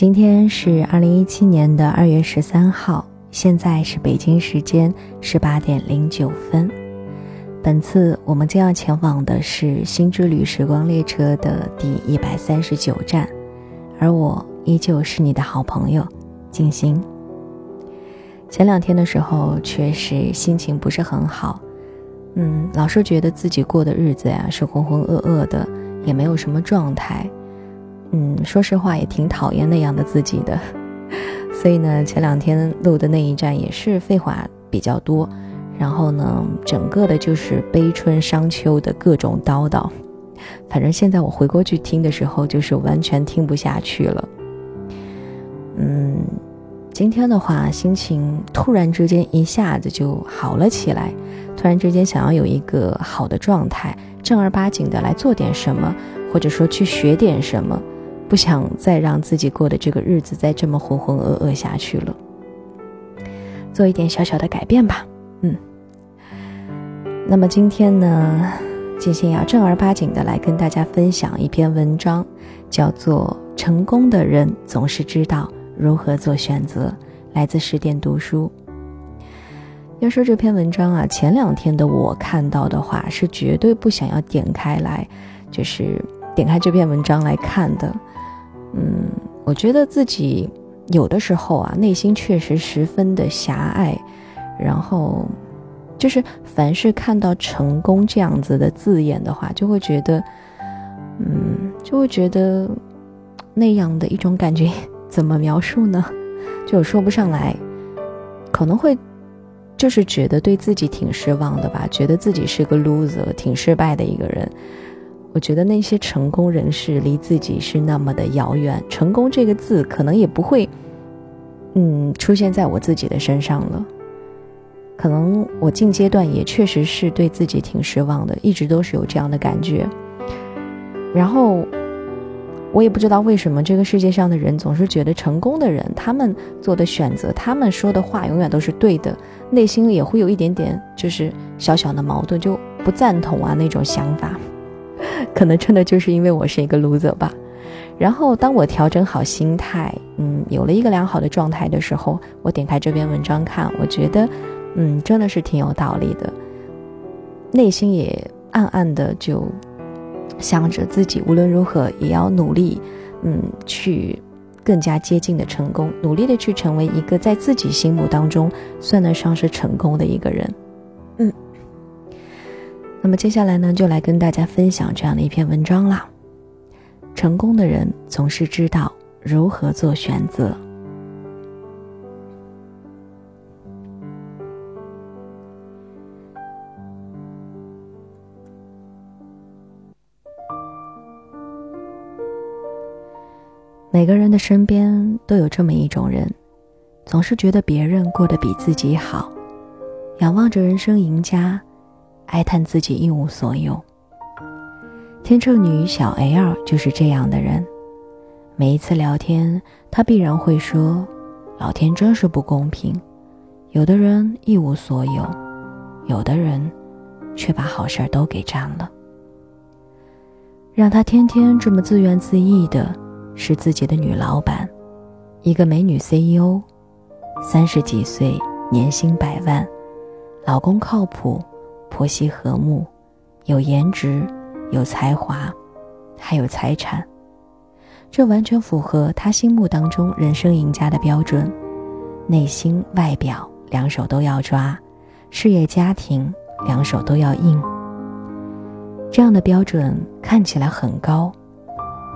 今天是二零一七年的二月十三号，现在是北京时间十八点零九分。本次我们将要前往的是《新之旅时光列车》的第一百三十九站，而我依旧是你的好朋友静心。前两天的时候，确实心情不是很好，嗯，老是觉得自己过的日子呀是浑浑噩噩的，也没有什么状态。嗯，说实话也挺讨厌那样的自己的，所以呢，前两天录的那一站也是废话比较多，然后呢，整个的就是悲春伤秋的各种叨叨，反正现在我回过去听的时候，就是完全听不下去了。嗯，今天的话，心情突然之间一下子就好了起来，突然之间想要有一个好的状态，正儿八经的来做点什么，或者说去学点什么。不想再让自己过的这个日子再这么浑浑噩噩下去了，做一点小小的改变吧。嗯，那么今天呢，金心要正儿八经的来跟大家分享一篇文章，叫做《成功的人总是知道如何做选择》，来自十点读书。要说这篇文章啊，前两天的我看到的话，是绝对不想要点开来，就是点开这篇文章来看的。嗯，我觉得自己有的时候啊，内心确实十分的狭隘，然后就是凡是看到成功这样子的字眼的话，就会觉得，嗯，就会觉得那样的一种感觉，怎么描述呢？就说不上来，可能会就是觉得对自己挺失望的吧，觉得自己是个 loser，挺失败的一个人。我觉得那些成功人士离自己是那么的遥远，成功这个字可能也不会，嗯，出现在我自己的身上了。可能我近阶段也确实是对自己挺失望的，一直都是有这样的感觉。然后我也不知道为什么这个世界上的人总是觉得成功的人，他们做的选择，他们说的话永远都是对的，内心也会有一点点就是小小的矛盾，就不赞同啊那种想法。可能真的就是因为我是一个 loser 吧，然后当我调整好心态，嗯，有了一个良好的状态的时候，我点开这篇文章看，我觉得，嗯，真的是挺有道理的，内心也暗暗的就想着自己无论如何也要努力，嗯，去更加接近的成功，努力的去成为一个在自己心目当中算得上是成功的一个人，那么接下来呢，就来跟大家分享这样的一篇文章啦。成功的人总是知道如何做选择。每个人的身边都有这么一种人，总是觉得别人过得比自己好，仰望着人生赢家。哀叹自己一无所有。天秤女小 L 就是这样的人。每一次聊天，她必然会说：“老天真是不公平，有的人一无所有，有的人却把好事儿都给占了。”让她天天这么自怨自艾的，是自己的女老板，一个美女 CEO，三十几岁，年薪百万，老公靠谱。婆媳和睦，有颜值，有才华，还有财产，这完全符合他心目当中人生赢家的标准。内心、外表两手都要抓，事业、家庭两手都要硬。这样的标准看起来很高，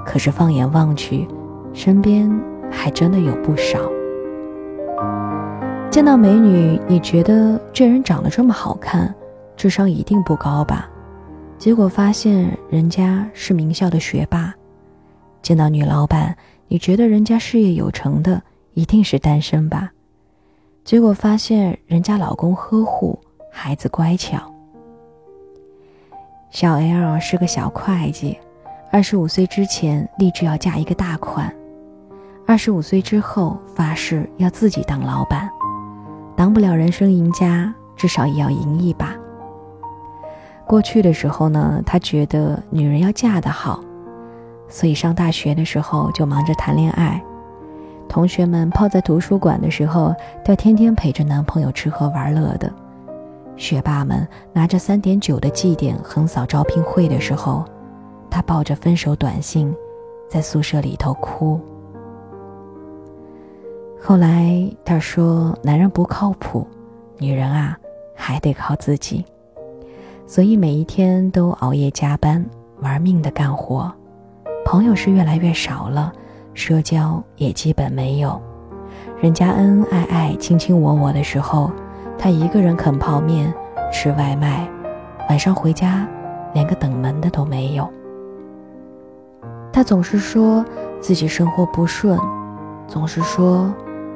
可是放眼望去，身边还真的有不少。见到美女，你觉得这人长得这么好看？智商一定不高吧？结果发现人家是名校的学霸。见到女老板，你觉得人家事业有成的一定是单身吧？结果发现人家老公呵护，孩子乖巧。小 L 是个小会计，二十五岁之前立志要嫁一个大款，二十五岁之后发誓要自己当老板，当不了人生赢家，至少也要赢一把。过去的时候呢，他觉得女人要嫁得好，所以上大学的时候就忙着谈恋爱，同学们泡在图书馆的时候，她天天陪着男朋友吃喝玩乐的；学霸们拿着三点九的绩点横扫招聘会的时候，她抱着分手短信，在宿舍里头哭。后来她说：“男人不靠谱，女人啊，还得靠自己。”所以每一天都熬夜加班，玩命的干活。朋友是越来越少了，社交也基本没有。人家恩恩爱爱、卿卿我我的时候，他一个人啃泡面、吃外卖，晚上回家连个等门的都没有。他总是说自己生活不顺，总是说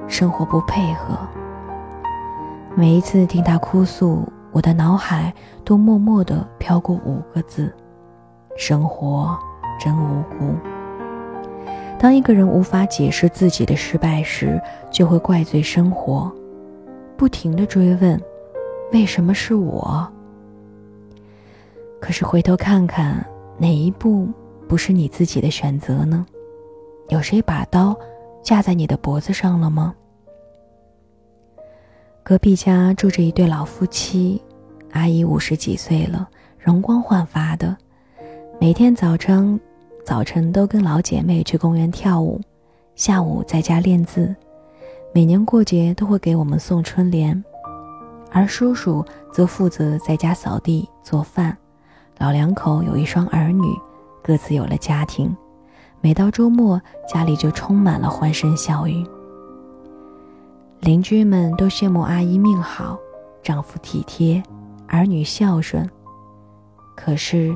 生活不配合。每一次听他哭诉，我的脑海都默默地飘过五个字：生活。真无辜。当一个人无法解释自己的失败时，就会怪罪生活，不停的追问：为什么是我？可是回头看看，哪一步不是你自己的选择呢？有谁把刀架在你的脖子上了吗？隔壁家住着一对老夫妻，阿姨五十几岁了，容光焕发的，每天早晨。早晨都跟老姐妹去公园跳舞，下午在家练字，每年过节都会给我们送春联，而叔叔则负责在家扫地做饭。老两口有一双儿女，各自有了家庭，每到周末家里就充满了欢声笑语。邻居们都羡慕阿姨命好，丈夫体贴，儿女孝顺。可是，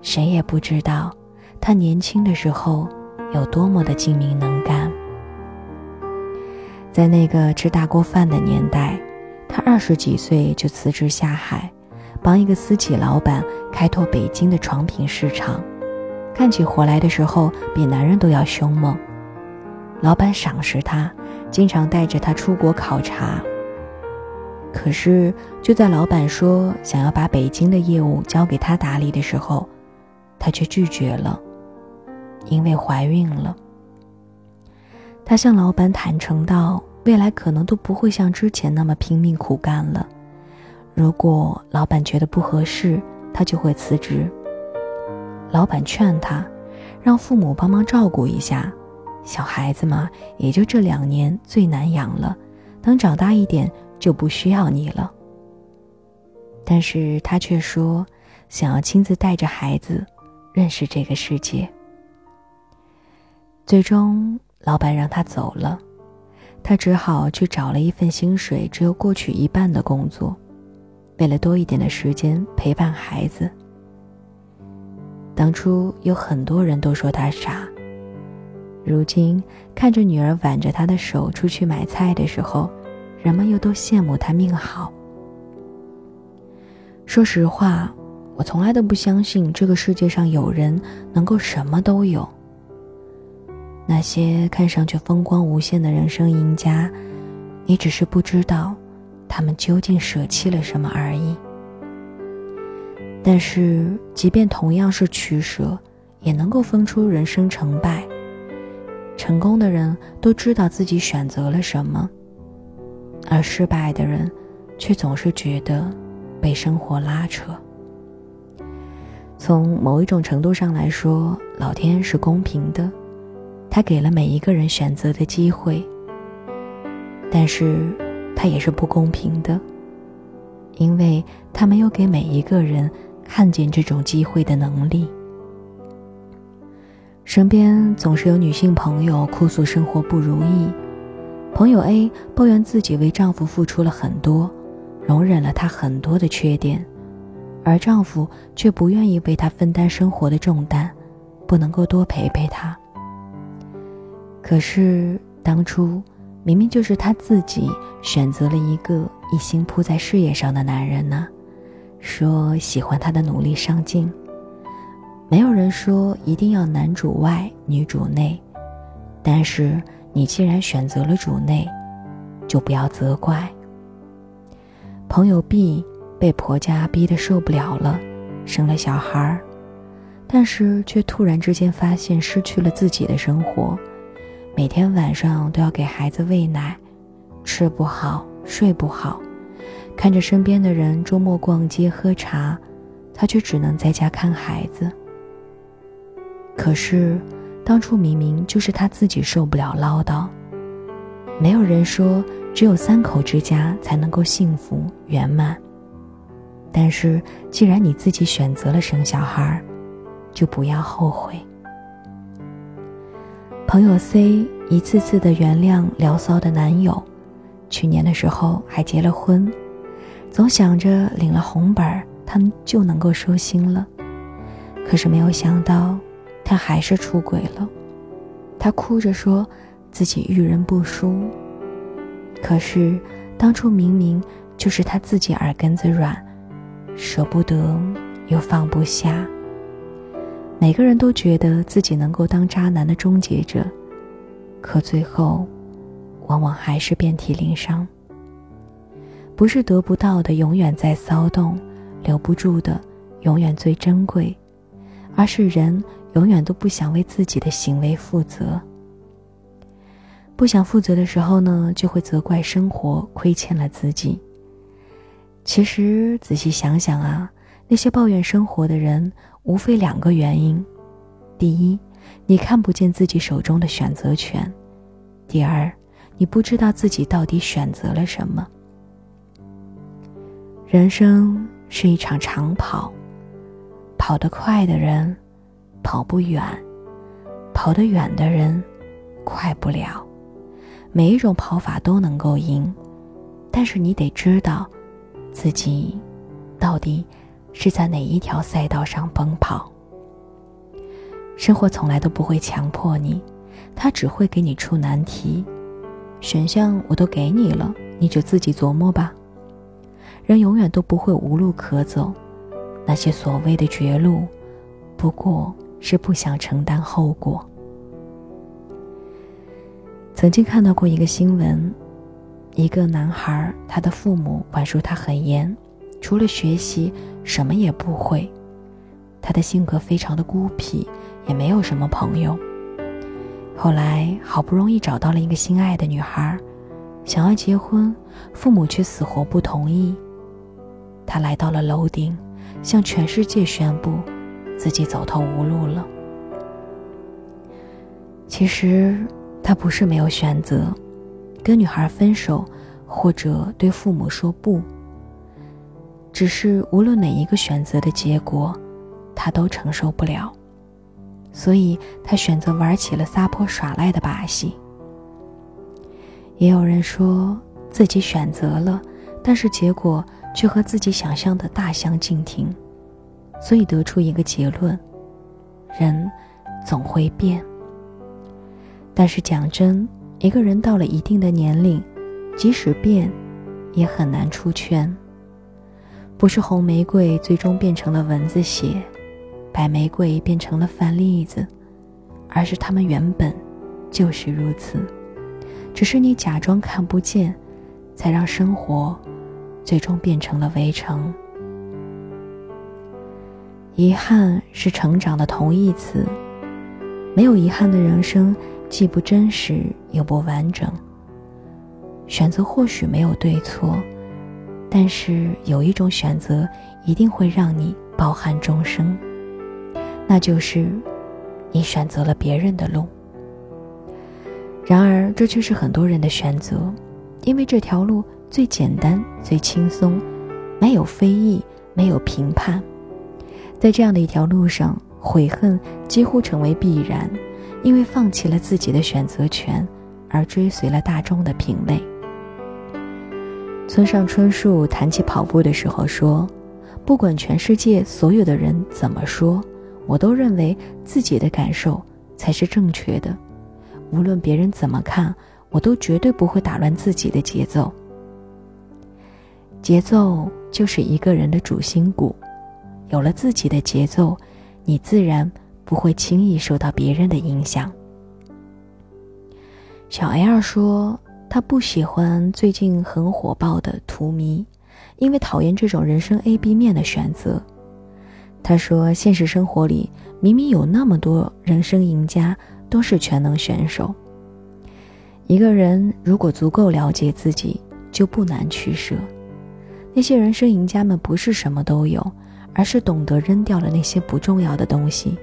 谁也不知道。他年轻的时候有多么的精明能干。在那个吃大锅饭的年代，他二十几岁就辞职下海，帮一个私企老板开拓北京的床品市场，干起活来的时候比男人都要凶猛。老板赏识他，经常带着他出国考察。可是就在老板说想要把北京的业务交给他打理的时候，他却拒绝了。因为怀孕了，他向老板坦诚道：“未来可能都不会像之前那么拼命苦干了。如果老板觉得不合适，他就会辞职。”老板劝他，让父母帮忙照顾一下，小孩子嘛，也就这两年最难养了，等长大一点就不需要你了。但是他却说，想要亲自带着孩子认识这个世界。最终，老板让他走了，他只好去找了一份薪水只有过去一半的工作，为了多一点的时间陪伴孩子。当初有很多人都说他傻，如今看着女儿挽着他的手出去买菜的时候，人们又都羡慕他命好。说实话，我从来都不相信这个世界上有人能够什么都有。那些看上去风光无限的人生赢家，你只是不知道，他们究竟舍弃了什么而已。但是，即便同样是取舍，也能够分出人生成败。成功的人都知道自己选择了什么，而失败的人，却总是觉得被生活拉扯。从某一种程度上来说，老天是公平的。他给了每一个人选择的机会，但是他也是不公平的，因为他没有给每一个人看见这种机会的能力。身边总是有女性朋友哭诉生活不如意，朋友 A 抱怨自己为丈夫付出了很多，容忍了他很多的缺点，而丈夫却不愿意为她分担生活的重担，不能够多陪陪她。可是当初，明明就是她自己选择了一个一心扑在事业上的男人呢。说喜欢他的努力上进。没有人说一定要男主外女主内，但是你既然选择了主内，就不要责怪。朋友 B 被婆家逼得受不了了，生了小孩儿，但是却突然之间发现失去了自己的生活。每天晚上都要给孩子喂奶，吃不好，睡不好，看着身边的人周末逛街喝茶，他却只能在家看孩子。可是，当初明明就是他自己受不了唠叨。没有人说只有三口之家才能够幸福圆满。但是，既然你自己选择了生小孩，就不要后悔。朋友 C 一次次的原谅聊骚的男友，去年的时候还结了婚，总想着领了红本儿他们就能够收心了，可是没有想到。他还是出轨了，他哭着说自己遇人不淑。可是当初明明就是他自己耳根子软，舍不得又放不下。每个人都觉得自己能够当渣男的终结者，可最后往往还是遍体鳞伤。不是得不到的永远在骚动，留不住的永远最珍贵，而是人。永远都不想为自己的行为负责。不想负责的时候呢，就会责怪生活亏欠了自己。其实仔细想想啊，那些抱怨生活的人，无非两个原因：第一，你看不见自己手中的选择权；第二，你不知道自己到底选择了什么。人生是一场长跑，跑得快的人。跑不远，跑得远的人，快不了。每一种跑法都能够赢，但是你得知道，自己到底是在哪一条赛道上奔跑。生活从来都不会强迫你，他只会给你出难题。选项我都给你了，你就自己琢磨吧。人永远都不会无路可走，那些所谓的绝路，不过。是不想承担后果。曾经看到过一个新闻，一个男孩，他的父母管束他很严，除了学习什么也不会。他的性格非常的孤僻，也没有什么朋友。后来好不容易找到了一个心爱的女孩，想要结婚，父母却死活不同意。他来到了楼顶，向全世界宣布。自己走投无路了。其实他不是没有选择，跟女孩分手，或者对父母说不。只是无论哪一个选择的结果，他都承受不了，所以他选择玩起了撒泼耍赖的把戏。也有人说自己选择了，但是结果却和自己想象的大相径庭。所以得出一个结论：人总会变。但是讲真，一个人到了一定的年龄，即使变，也很难出圈。不是红玫瑰最终变成了蚊子血，白玫瑰变成了饭粒子，而是他们原本就是如此，只是你假装看不见，才让生活最终变成了围城。遗憾是成长的同义词，没有遗憾的人生既不真实又不完整。选择或许没有对错，但是有一种选择一定会让你抱憾终生，那就是你选择了别人的路。然而，这却是很多人的选择，因为这条路最简单、最轻松，没有非议，没有评判。在这样的一条路上，悔恨几乎成为必然，因为放弃了自己的选择权，而追随了大众的品味。村上春树谈起跑步的时候说：“不管全世界所有的人怎么说，我都认为自己的感受才是正确的。无论别人怎么看，我都绝对不会打乱自己的节奏。节奏就是一个人的主心骨。”有了自己的节奏，你自然不会轻易受到别人的影响。小 L 说，他不喜欢最近很火爆的图迷，因为讨厌这种人生 A、B 面的选择。他说，现实生活里明明有那么多人生赢家，都是全能选手，一个人如果足够了解自己，就不难取舍。那些人生赢家们不是什么都有，而是懂得扔掉了那些不重要的东西。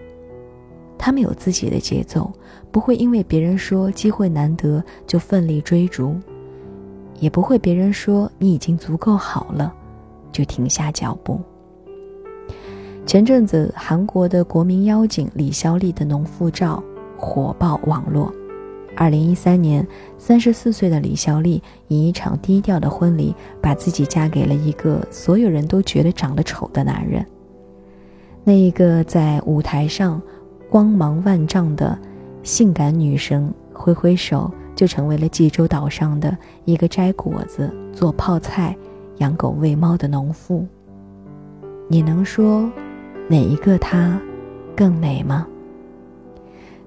他们有自己的节奏，不会因为别人说机会难得就奋力追逐，也不会别人说你已经足够好了就停下脚步。前阵子，韩国的国民妖精李孝利的农妇照火爆网络。二零一三年，三十四岁的李孝利以一场低调的婚礼，把自己嫁给了一个所有人都觉得长得丑的男人。那一个在舞台上光芒万丈的性感女神，挥挥手就成为了济州岛上的一个摘果子、做泡菜、养狗喂猫的农妇。你能说哪一个她更美吗？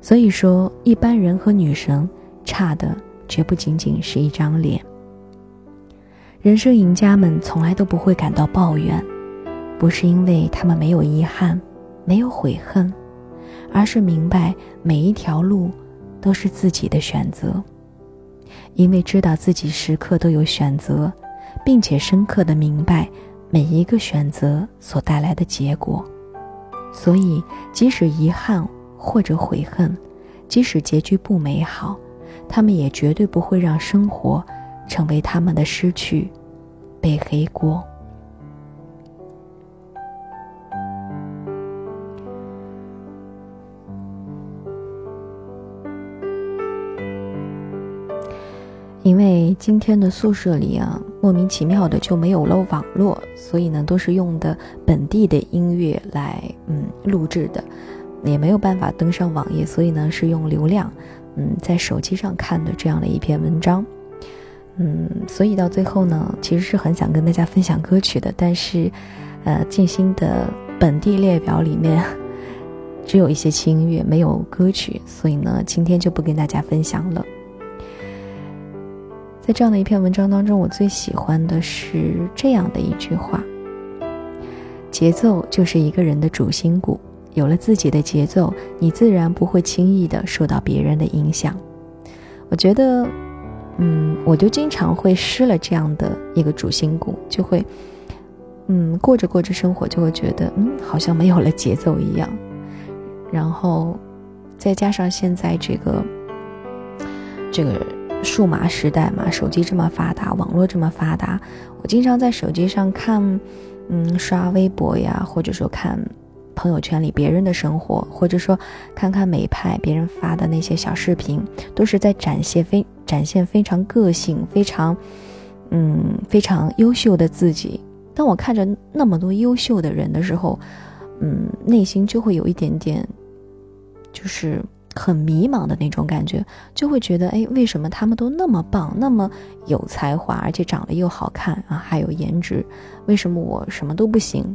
所以说，一般人和女神差的绝不仅仅是一张脸。人生赢家们从来都不会感到抱怨，不是因为他们没有遗憾、没有悔恨，而是明白每一条路都是自己的选择。因为知道自己时刻都有选择，并且深刻的明白每一个选择所带来的结果，所以即使遗憾。或者悔恨，即使结局不美好，他们也绝对不会让生活成为他们的失去，背黑锅。因为今天的宿舍里啊，莫名其妙的就没有了网络，所以呢，都是用的本地的音乐来嗯录制的。也没有办法登上网页，所以呢是用流量，嗯，在手机上看的这样的一篇文章，嗯，所以到最后呢，其实是很想跟大家分享歌曲的，但是，呃，静心的本地列表里面只有一些轻音乐，没有歌曲，所以呢，今天就不跟大家分享了。在这样的一篇文章当中，我最喜欢的是这样的一句话：节奏就是一个人的主心骨。有了自己的节奏，你自然不会轻易的受到别人的影响。我觉得，嗯，我就经常会失了这样的一个主心骨，就会，嗯，过着过着生活就会觉得，嗯，好像没有了节奏一样。然后，再加上现在这个这个数码时代嘛，手机这么发达，网络这么发达，我经常在手机上看，嗯，刷微博呀，或者说看。朋友圈里别人的生活，或者说看看美拍别人发的那些小视频，都是在展现非展现非常个性、非常嗯非常优秀的自己。当我看着那么多优秀的人的时候，嗯，内心就会有一点点，就是很迷茫的那种感觉，就会觉得，哎，为什么他们都那么棒，那么有才华，而且长得又好看啊，还有颜值，为什么我什么都不行？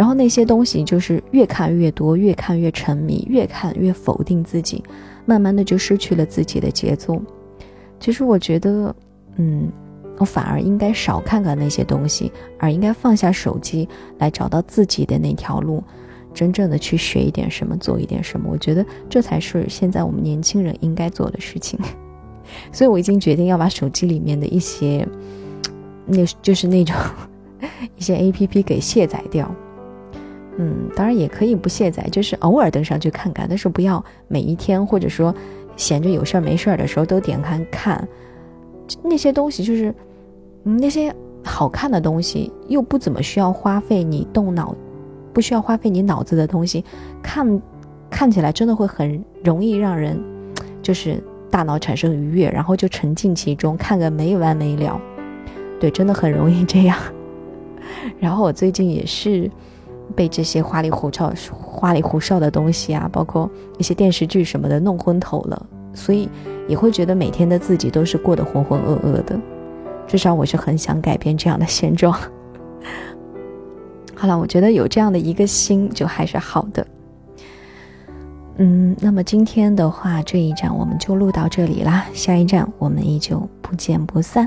然后那些东西就是越看越多，越看越沉迷，越看越否定自己，慢慢的就失去了自己的节奏。其实我觉得，嗯，我反而应该少看看那些东西，而应该放下手机，来找到自己的那条路，真正的去学一点什么，做一点什么。我觉得这才是现在我们年轻人应该做的事情。所以我已经决定要把手机里面的一些，那就是那种 一些 A P P 给卸载掉。嗯，当然也可以不卸载，就是偶尔登上去看看，但是不要每一天，或者说闲着有事儿没事儿的时候都点开看。那些东西就是那些好看的东西，又不怎么需要花费你动脑，不需要花费你脑子的东西，看看起来真的会很容易让人就是大脑产生愉悦，然后就沉浸其中，看个没完没了。对，真的很容易这样。然后我最近也是。被这些花里胡哨、花里胡哨的东西啊，包括一些电视剧什么的弄昏头了，所以也会觉得每天的自己都是过得浑浑噩噩的。至少我是很想改变这样的现状。好了，我觉得有这样的一个心就还是好的。嗯，那么今天的话，这一站我们就录到这里啦，下一站我们依旧不见不散。